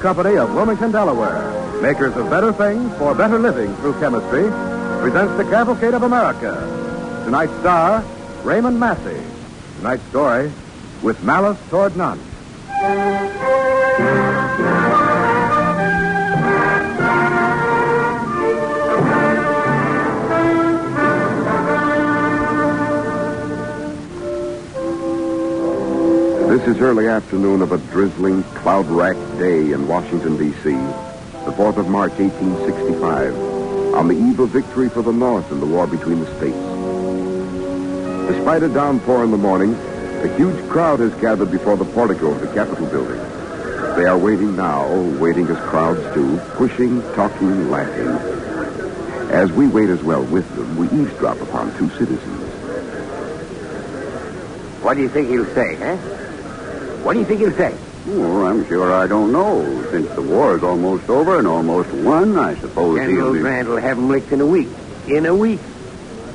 Company of Wilmington, Delaware, makers of better things for better living through chemistry, presents the Cavalcade of America. Tonight's star, Raymond Massey. Tonight's story, With Malice Toward None. This is early afternoon of a drizzling, cloud-racked day in Washington, D.C., the 4th of March, 1865, on the eve of victory for the North in the war between the states. Despite a downpour in the morning, a huge crowd has gathered before the portico of the Capitol building. They are waiting now, waiting as crowds do, pushing, talking, laughing. As we wait as well with them, we eavesdrop upon two citizens. What do you think he'll say, huh? What do you think he'll say? Oh, I'm sure I don't know. Since the war is almost over and almost won, I suppose General he'll be... Grant will have him licked in a week. In a week.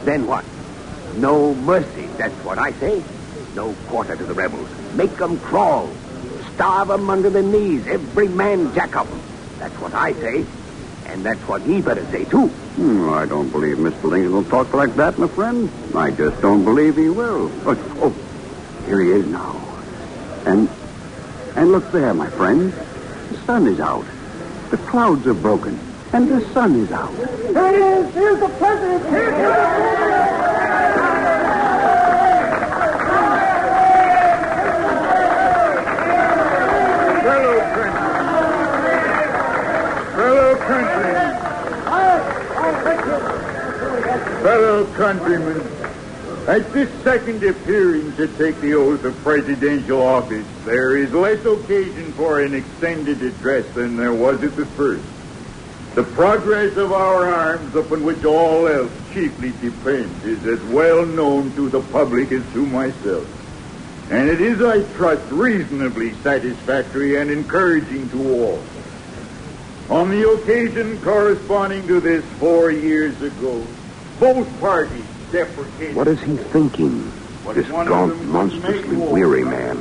Then what? No mercy. That's what I say. No quarter to the rebels. Make 'em crawl. Starve 'em under the knees. Every man jack up 'em. That's what I say. And that's what he better say, too. Hmm, I don't believe Mr. Lincoln will talk like that, my friend. I just don't believe he will. Oh, oh, here he is now. And, and look there, my friend. The sun is out. The clouds are broken. And the sun is out. There he is. Here's the president. Fellow countrymen. Fellow countrymen. Fellow countrymen. At this second appearing to take the oath of presidential office, there is less occasion for an extended address than there was at the first. The progress of our arms, upon which all else chiefly depends, is as well known to the public as to myself. And it is, I trust, reasonably satisfactory and encouraging to all. On the occasion corresponding to this four years ago, both parties. What is he thinking? This gaunt, monstrously weary man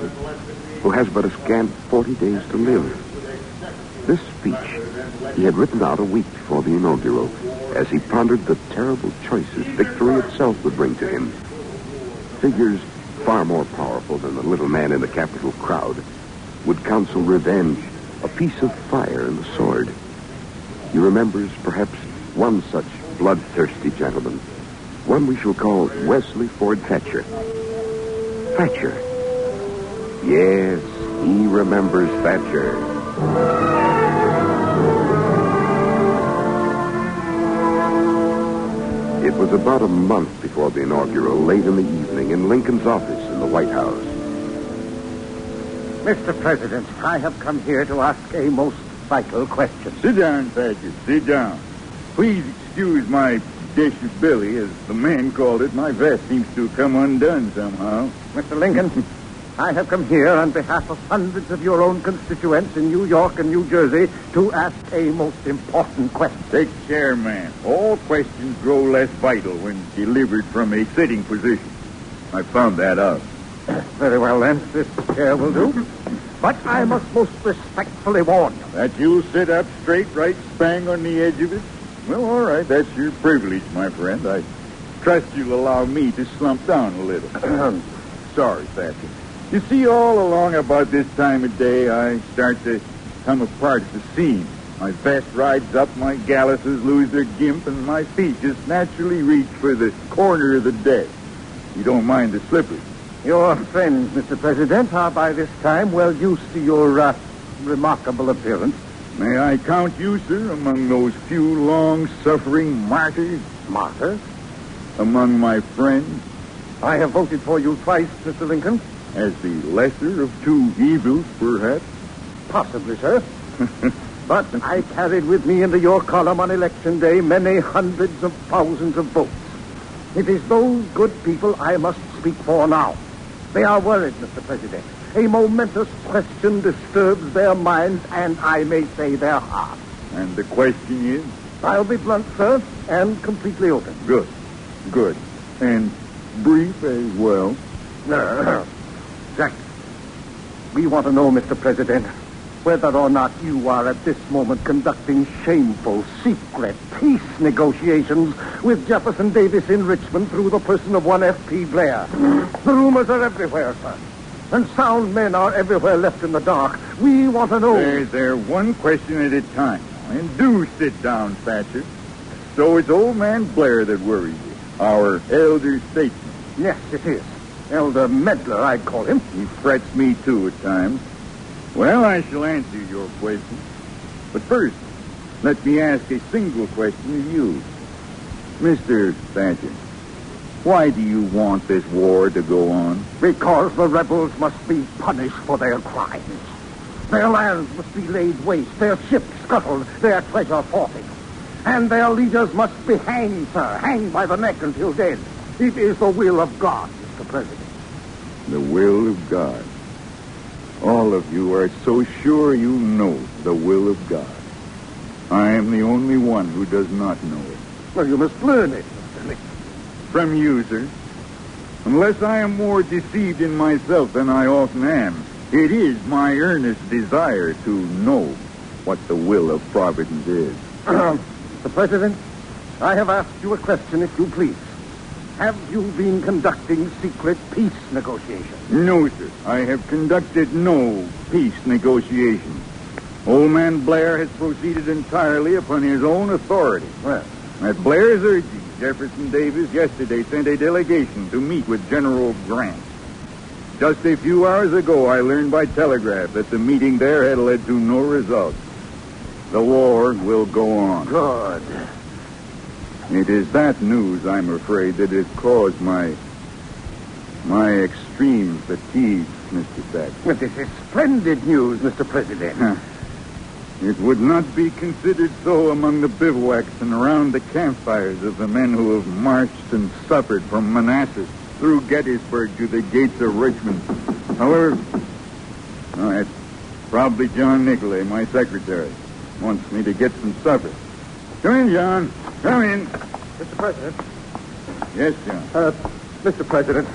who has but a scant 40 days to live. This speech he had written out a week before the inaugural as he pondered the terrible choices victory itself would bring to him. Figures far more powerful than the little man in the capital crowd would counsel revenge, a piece of fire and the sword. He remembers perhaps one such bloodthirsty gentleman, one we shall call Wesley Ford Thatcher. Thatcher. Yes, he remembers Thatcher. It was about a month before the inaugural, late in the evening, in Lincoln's office in the White House. Mr. President, I have come here to ask a most vital question. Sit down, Thatcher. Sit down. Please excuse my disability, as the man called it. My vest seems to have come undone somehow. Mr. Lincoln, I have come here on behalf of hundreds of your own constituents in New York and New Jersey to ask a most important question. Take care, man. All questions grow less vital when delivered from a sitting position. I found that out. Very well, then. This chair will do. But I must most respectfully warn you. That you'll sit up straight, right spang on the edge of it? Well, all right. That's your privilege, my friend. I trust you'll allow me to slump down a little. Sorry, Thatcher. You see, all along about this time of day, I start to come apart at the seams. My vest rides up, my galluses lose their gimp, and my feet just naturally reach for the corner of the deck. You don't mind the slippers. Your friends, Mr. President, are by this time well used to your uh, remarkable appearance. May I count you, sir, among those few long-suffering martyrs? Martyrs? Among my friends? I have voted for you twice, Mr. Lincoln. As the lesser of two evils, perhaps? Possibly, sir. but I carried with me into your column on election day many hundreds of thousands of votes. It is those good people I must speak for now. They are worried, Mr. President. A momentous question disturbs their minds and I may say their hearts. And the question is? I'll be blunt, sir, and completely open. Good. Good. And brief as well. Jack, we want to know, Mr. President, whether or not you are at this moment conducting shameful, secret peace negotiations with Jefferson Davis in Richmond through the person of one F.P. Blair. The rumors are everywhere, sir. And sound men are everywhere left in the dark. We want to know. There, there, one question at a time. And do sit down, Thatcher. So it's old man Blair that worries you, our elder statesman. Yes, it is. Elder Medler, I'd call him. He frets me, too, at times. Well, I shall answer your question. But first, let me ask a single question of you. Mr. Thatcher, why do you want this war to go on? Because the rebels must be punished for their crimes. Their lands must be laid waste, their ships scuttled, their treasure forfeit. And their leaders must be hanged, sir, hanged by the neck until dead. It is the will of God, Mr. President. The will of God. All of you are so sure you know the will of God. I am the only one who does not know it. Well, you must learn it. From you, sir. Unless I am more deceived in myself than I often am, it is my earnest desire to know what the will of Providence is. the President, I have asked you a question, if you please. Have you been conducting secret peace negotiations? No, sir. I have conducted no peace negotiations. Old man Blair has proceeded entirely upon his own authority. Well, At Blair's urging, Jefferson Davis yesterday sent a delegation to meet with General Grant. Just a few hours ago, I learned by telegraph that the meeting there had led to no result. The war will go on. good. It is that news, I'm afraid, that has caused my my extreme fatigue, Mr. Thatcher. Well, this is splendid news, Mr. President. It would not be considered so among the bivouacs and around the campfires of the men who have marched and suffered from Manassas through Gettysburg to the gates of Richmond. However, oh, that's probably John Nicolay, my secretary, wants me to get some supper. Come in, John. Come in. Mr. President. Yes, John. Uh, Mr. President,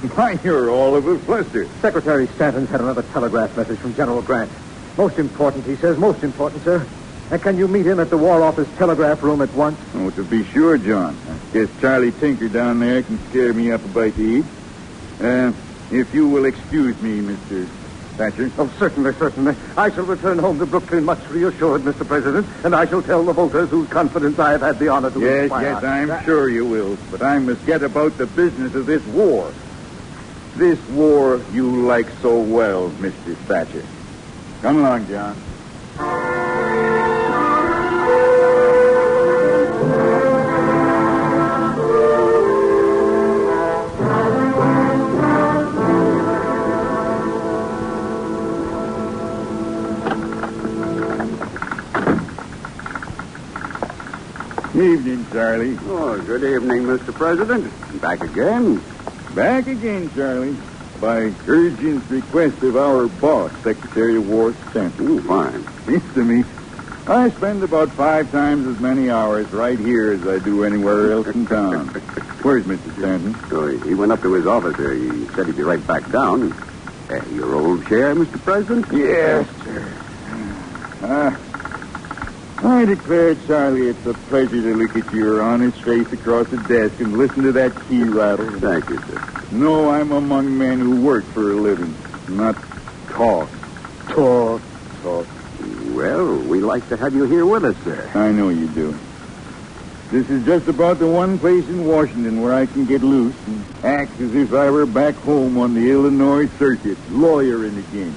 Why, you're all of a fluster. Secretary Stanton's had another telegraph message from General Grant. Most important, he says. Most important, sir. And can you meet him at the War Office telegraph room at once? Oh, to be sure, John. I guess Charlie Tinker down there can scare me up a bite to eat. Uh, if you will excuse me, Mr. Thatcher. Oh, certainly, certainly. I shall return home to Brooklyn much reassured, Mr. President, and I shall tell the voters whose confidence I have had the honor to Yes, inspire. yes, I'm sure you will. But I must get about the business of this war. This war you like so well, Mr. Thatcher. Come along, John. Evening, Charlie. Oh, good evening, Mr. President. Back again? Back again, Charlie. By urgent request of our boss, Secretary of War Stanton. Ooh, fine. Seems to me I spend about five times as many hours right here as I do anywhere else in town. Where's Mr. Stanton? So he went up to his office there. He said he'd be right back down. Uh, your old chair, Mr. President? Yes, sir. Ah, I declare, Charlie, it's a pleasure to look at your honest face across the desk and listen to that key rattle. Thank you, sir. No, I'm among men who work for a living, not talk. Talk. Talk. Well, we like to have you here with us, sir. I know you do. This is just about the one place in Washington where I can get loose and act as if I were back home on the Illinois circuit, lawyer in the game.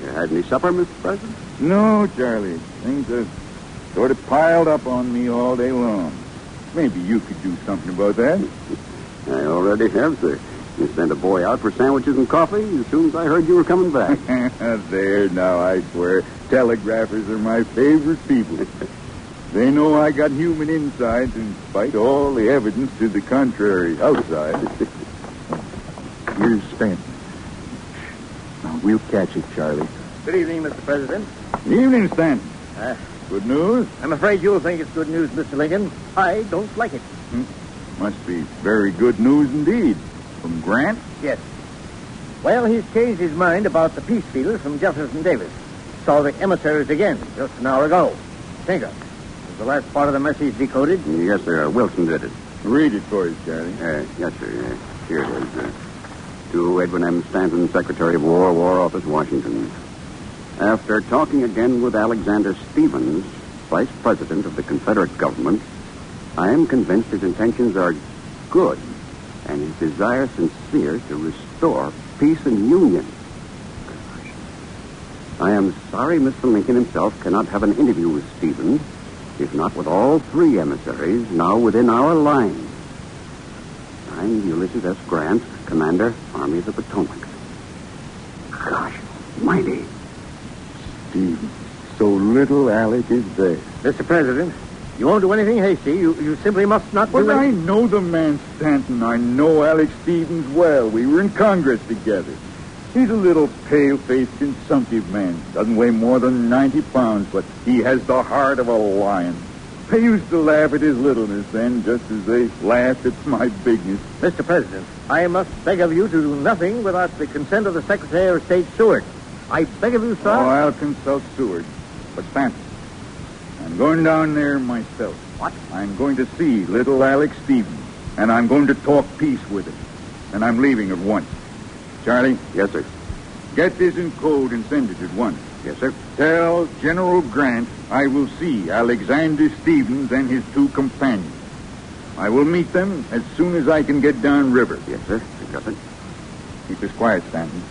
You had any supper, Mr. President? No, Charlie. Things have sort of piled up on me all day long. Maybe you could do something about that. I already have, sir. You sent a boy out for sandwiches and coffee as soon as I heard you were coming back. there now, I swear. Telegraphers are my favorite people. they know I got human insides in spite of all the evidence to the contrary outside. Here's Stanton. Now, we'll catch it, Charlie. Good evening, Mr. President. Good Evening, Stanton. Uh, Good news? I'm afraid you'll think it's good news, Mr. Lincoln. I don't like it. Must be very good news indeed. From Grant? Yes. Well, he's changed his mind about the peace feelers from Jefferson Davis. Saw the emissaries again just an hour ago. Tinker. Was the last part of the message decoded? yes, sir. Wilson did it. Read it for us, Charlie. Uh, yes, sir. Uh, here it is. Uh, to Edwin M. Stanton, Secretary of War, War Office, Washington. After talking again with Alexander Stephens, Vice President of the Confederate government, I am convinced his intentions are good and his desire sincere to restore peace and union. I am sorry Mr. Lincoln himself cannot have an interview with Stephens, if not with all three emissaries now within our lines. I'm Ulysses S. Grant, Commander, Army of the Potomac. Gosh, mighty. Steve, so little Alec is there. Mr. President, you won't do anything hasty. You, you simply must not do Well, I anything. know the man Stanton. I know Alex Stephens well. We were in Congress together. He's a little pale-faced, consumptive man. Doesn't weigh more than 90 pounds, but he has the heart of a lion. I used to laugh at his littleness then, just as they laughed at my bigness. Mr. President, I must beg of you to do nothing without the consent of the Secretary of State, Seward. I beg of you, sir. Oh, I'll consult Seward. But Stanton, I'm going down there myself. What? I'm going to see little Alex Stephens, and I'm going to talk peace with him. And I'm leaving at once. Charlie, Yes, sir. get this in code and send it at once. Yes, sir. Tell General Grant I will see Alexander Stephens and his two companions. I will meet them as soon as I can get downriver. Yes, sir. It. Keep us quiet, Stanton.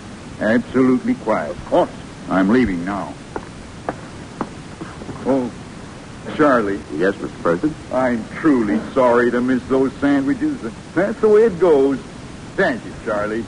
Absolutely quiet. Of course. I'm leaving now. Oh, Charlie, Yes, Mr. President. I'm truly sorry to miss those sandwiches. That's the way it goes. Thank you, Charlie.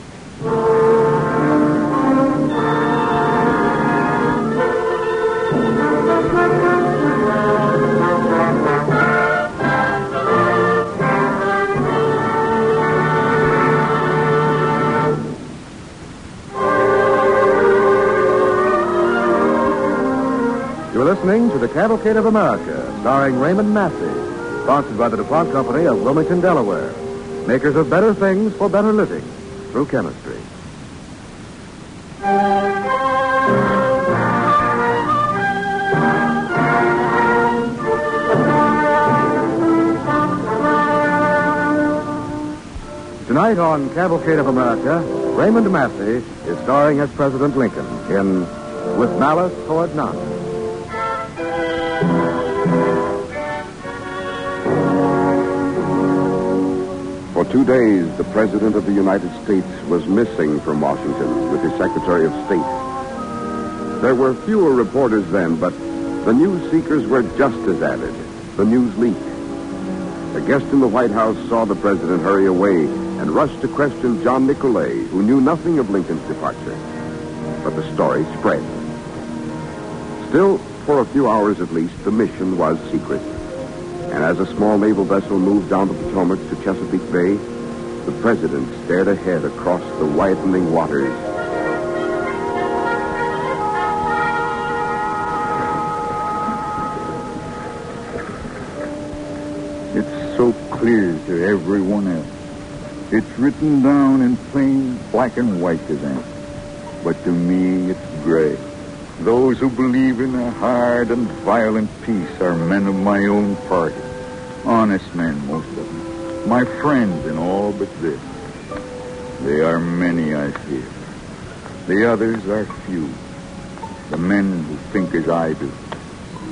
Listening to The Cavalcade of America, starring Raymond Massey, sponsored by the DuPont Company of Wilmington, Delaware, makers of better things for better living through chemistry. Tonight on Cavalcade of America, Raymond Massey is starring as President Lincoln in With Malice Toward None. For two days, the President of the United States was missing from Washington with his Secretary of State. There were fewer reporters then, but the news seekers were just as avid. The news leaked. A guest in the White House saw the President hurry away and rushed to question John Nicolay, who knew nothing of Lincoln's departure. But the story spread. Still, for a few hours at least, the mission was secret. And as a small naval vessel moved down the Potomac to Chesapeake Bay, the president stared ahead across the widening waters. It's so clear to everyone else. It's written down in plain black and white to them. But to me, it's gray. Those who believe in a hard and violent peace are men of my own party. Honest men, most of them. My friends in all but this. They are many, I fear. The others are few. The men who think as I do.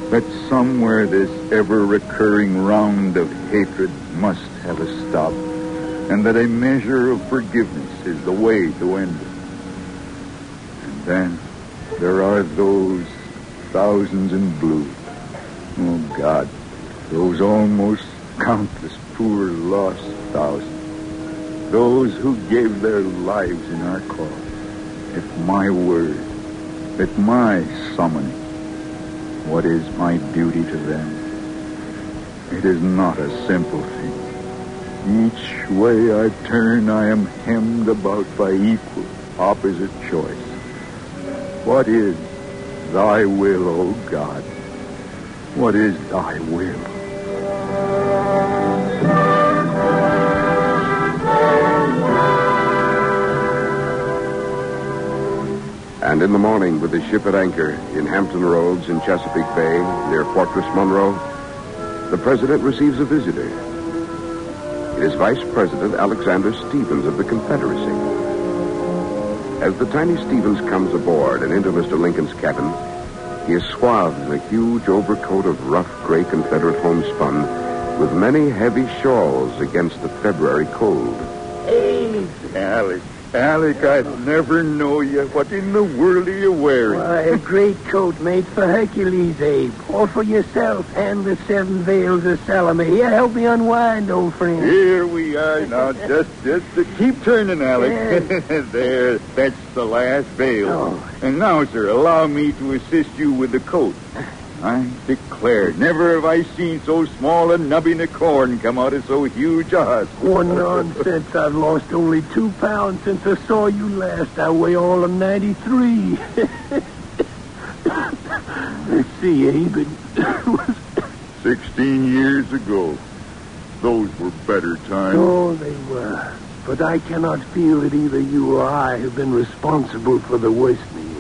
That somewhere this ever-recurring round of hatred must have a stop. And that a measure of forgiveness is the way to end it. And then there are those thousands in blue. Oh, God. Those almost countless poor lost thousands. those who gave their lives in our cause, at my word, at my summoning, what is my duty to them? It is not a simple thing. Each way I turn, I am hemmed about by equal, opposite choice. What is thy will, O God? What is thy will? And in the morning, with the ship at anchor in Hampton Roads in Chesapeake Bay, near Fortress Monroe, the president receives a visitor. It is Vice President Alexander Stephens of the Confederacy. As the tiny Stephens comes aboard and into Mr. Lincoln's cabin, he is swathed in a huge overcoat of rough gray Confederate homespun with many heavy shawls against the February cold. Hey, Alec. Alec, I'd never know you. What in the world are you wearing? Why, a great coat made for Hercules, Abe. Or for yourself and the seven veils of Salome. Here, help me unwind, old friend. Here we are now. Just, just to keep turning, Alec. there, that's the last veil. Oh. And now, sir, allow me to assist you with the coat. I declare, never have I seen so small a nubbin of corn come out of so huge a husk. One nonsense. I've lost only two pounds since I saw you last. I weigh all of 93. Let's see, Abe. It was... Sixteen years ago. Those were better times. Oh, they were. But I cannot feel that either you or I have been responsible for the worsening.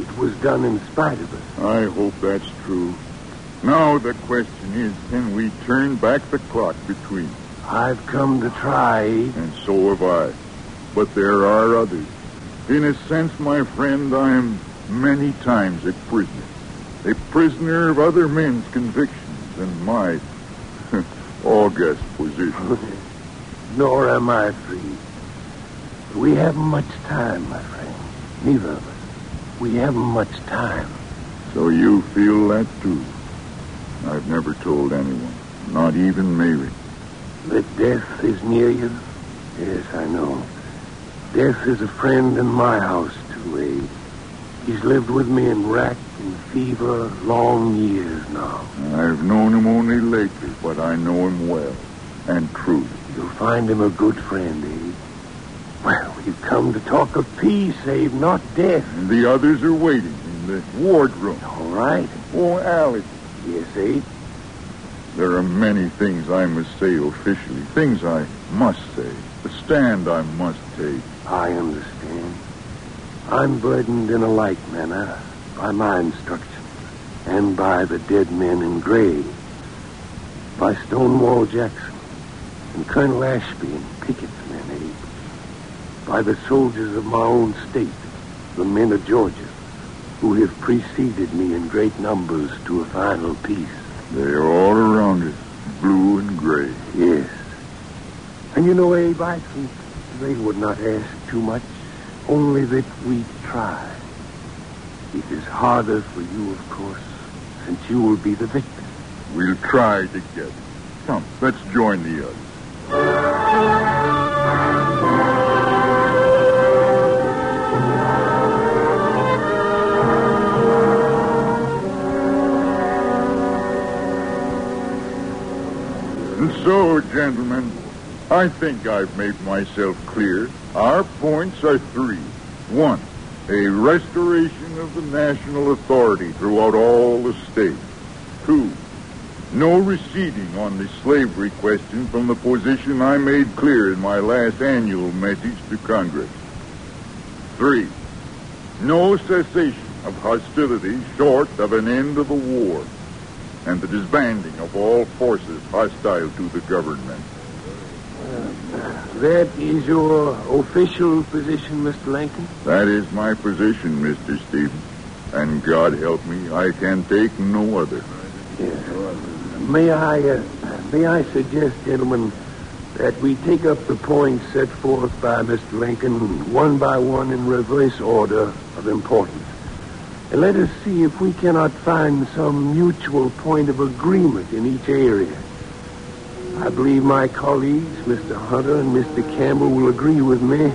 It was done in spite of us. I hope that's true. Now the question is, can we turn back the clock between? I've come to try, And so have I. But there are others. In a sense, my friend, I am many times a prisoner. A prisoner of other men's convictions and my august position. Nor am I free. We haven't much time, my friend. Neither of us. We haven't much time. So you feel that too? I've never told anyone, not even Mary. That death is near you? Yes, I know. Death is a friend in my house, too, Abe. He's lived with me in rack and fever long years now. I've known him only lately, but I know him well and truly. You'll find him a good friend, Abe. We've come to talk of peace, Abe, not death. And the others are waiting in the wardroom. All right. Oh, Alec, Yes, Abe. there are many things I must say officially, things I must say, the stand I must take. I understand. I'm burdened in a like manner by my instructions and by the dead men in gray, by Stonewall Jackson and Colonel Ashby and Abe, by the soldiers of my own state, the men of Georgia, who have preceded me in great numbers to a final peace. They are all around us, blue and gray. Yes. And you know, Abe, I think they would not ask too much, only that we try. It is harder for you, of course, since you will be the victim. We'll try together. Come, let's join the others. Gentlemen, I think I've made myself clear. Our points are three. One, a restoration of the national authority throughout all the states. Two, no receding on the slavery question from the position I made clear in my last annual message to Congress. Three, no cessation of hostilities short of an end of the war and the disbanding of all forces hostile to the government. That is your official position, Mr. Lincoln? That is my position, Mr. Stephens. And God help me, I can take no other. May I, uh, may I suggest, gentlemen, that we take up the points set forth by Mr. Lincoln one by one in reverse order of importance. Let us see if we cannot find some mutual point of agreement in each area. I believe my colleagues, Mr. Hunter and Mr. Campbell, will agree with me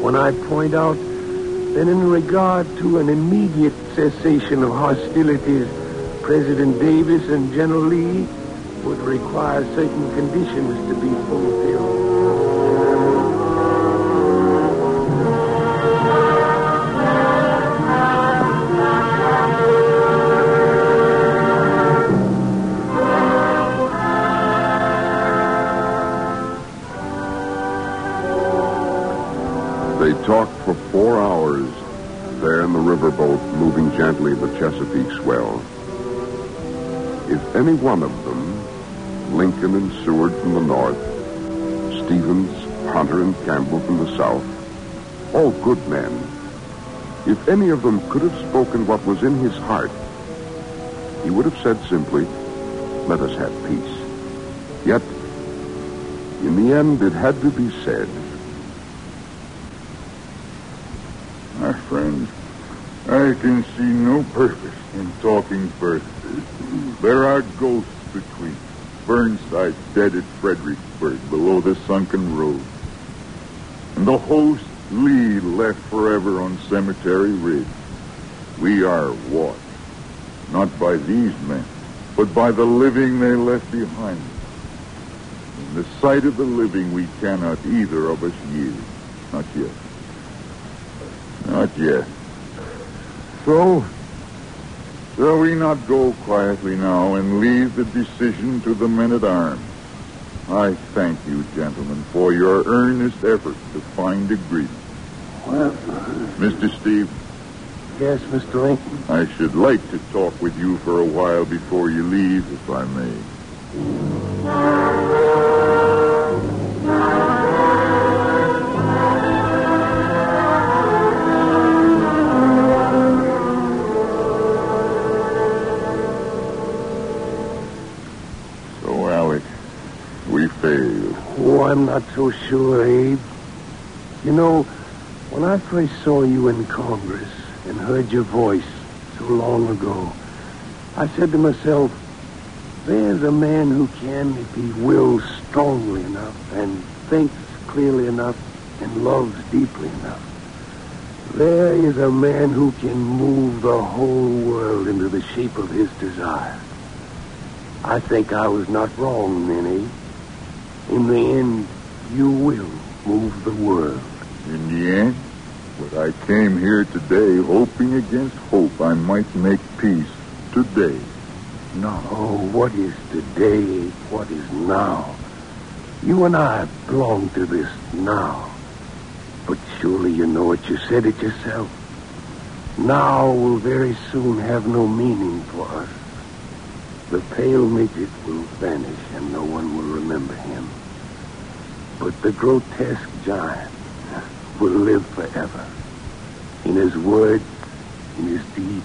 when I point out that in regard to an immediate cessation of hostilities, President Davis and General Lee would require certain conditions to be fulfilled. Any one of them, Lincoln and Seward from the north, Stephens, Hunter, and Campbell from the south, all good men, if any of them could have spoken what was in his heart, he would have said simply, let us have peace. Yet, in the end, it had to be said. My friend, I can see no purpose in talking further. There are ghosts between. Burnside dead at Fredericksburg below the sunken road. And the host Lee left forever on Cemetery Ridge. We are watched, not by these men, but by the living they left behind. In the sight of the living, we cannot either of us yield. Not yet. Not yet. So, shall we not go quietly now and leave the decision to the men at arms? I thank you, gentlemen, for your earnest effort to find agreement. Well, Mr. Steve, yes, Mr. Lincoln. I should like to talk with you for a while before you leave, if I may. Not so sure, Abe. You know, when I first saw you in Congress and heard your voice so long ago, I said to myself, there's a man who can, if he wills strongly enough and thinks clearly enough and loves deeply enough. There is a man who can move the whole world into the shape of his desire. I think I was not wrong, Minnie. In the end, you will move the world. In the end, but I came here today hoping against hope I might make peace today. No, what is today? What is now? You and I belong to this now. But surely you know it. You said it yourself. Now will very soon have no meaning for us. The pale midget will vanish and no one will remember him. But the grotesque giant will live forever. In his words, in his deeds,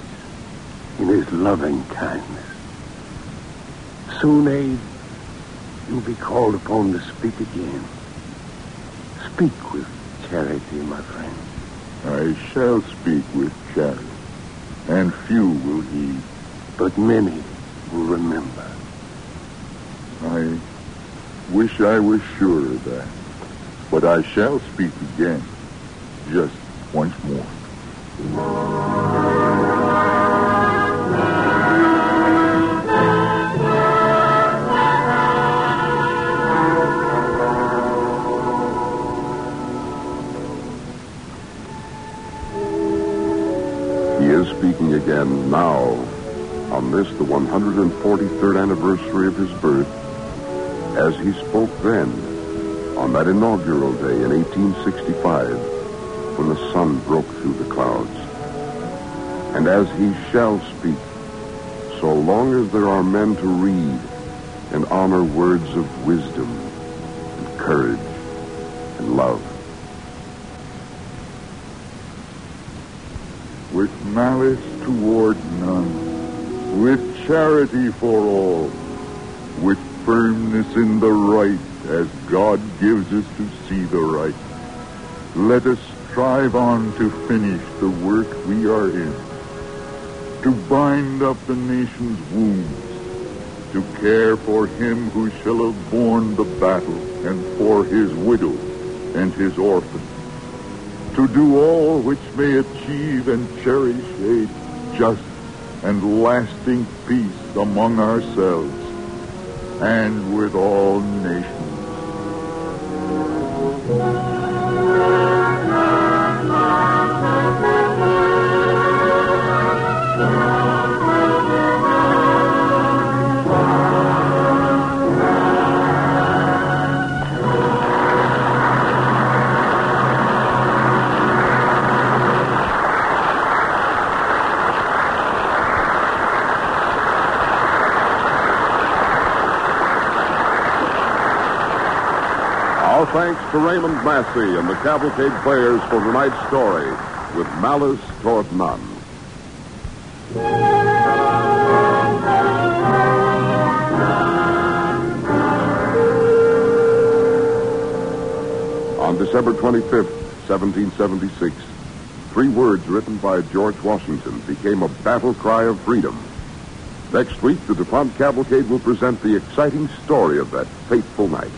in his loving kindness. Soon, Abe, you'll be called upon to speak again. Speak with charity, my friend. I shall speak with charity, and few will heed. But many will remember. I wish I was sure of that. But I shall speak again, just once more. He is speaking again now, on this, the 143rd anniversary of his birth, as he spoke then, on that inaugural day in 1865, when the sun broke through the clouds. And as he shall speak, so long as there are men to read and honor words of wisdom and courage and love. with malice toward none, with charity for all, firmness in the right as God gives us to see the right. Let us strive on to finish the work we are in, to bind up the nation's wounds, to care for him who shall have borne the battle, and for his widow and his orphan, to do all which may achieve and cherish a just and lasting peace among ourselves and with all nations. Massey and the Cavalcade Players for tonight's story, with malice toward none. On December 25th, 1776, three words written by George Washington became a battle cry of freedom. Next week, the DuPont Cavalcade will present the exciting story of that fateful night.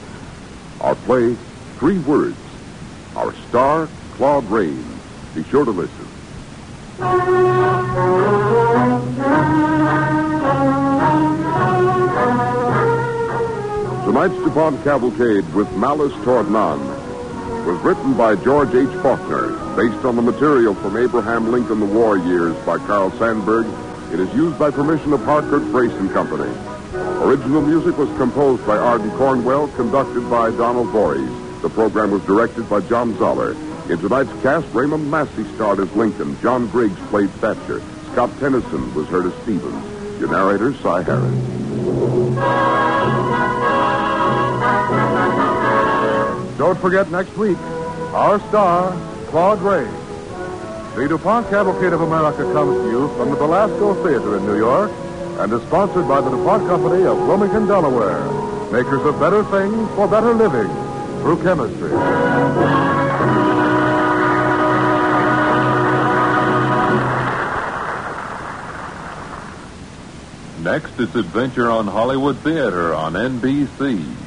Our play, Three Words. Our star, Claude Rains. Be sure to listen. Tonight's DuPont Cavalcade with Malice Toward None was written by George H. Faulkner, based on the material from Abraham Lincoln The War Years by Carl Sandburg. It is used by permission of Harcourt Brace and Company. Original music was composed by Ardon Cornwell, conducted by Donald Voorhees. The program was directed by John Zoller. In tonight's cast, Raymond Massey starred as Lincoln. John Griggs played Thatcher. Scott Tennyson was heard as Stephens. Your narrator, Cy Harice. Don't forget next week, our star, Claude Ray. The DuPont Cavalcade of America comes to you from the Belasco Theater in New York and is sponsored by the DuPont Company of Wilmington, Delaware, makers of better things for better living through chemistry. Next, it's Adventure on Hollywood Theater on NBC.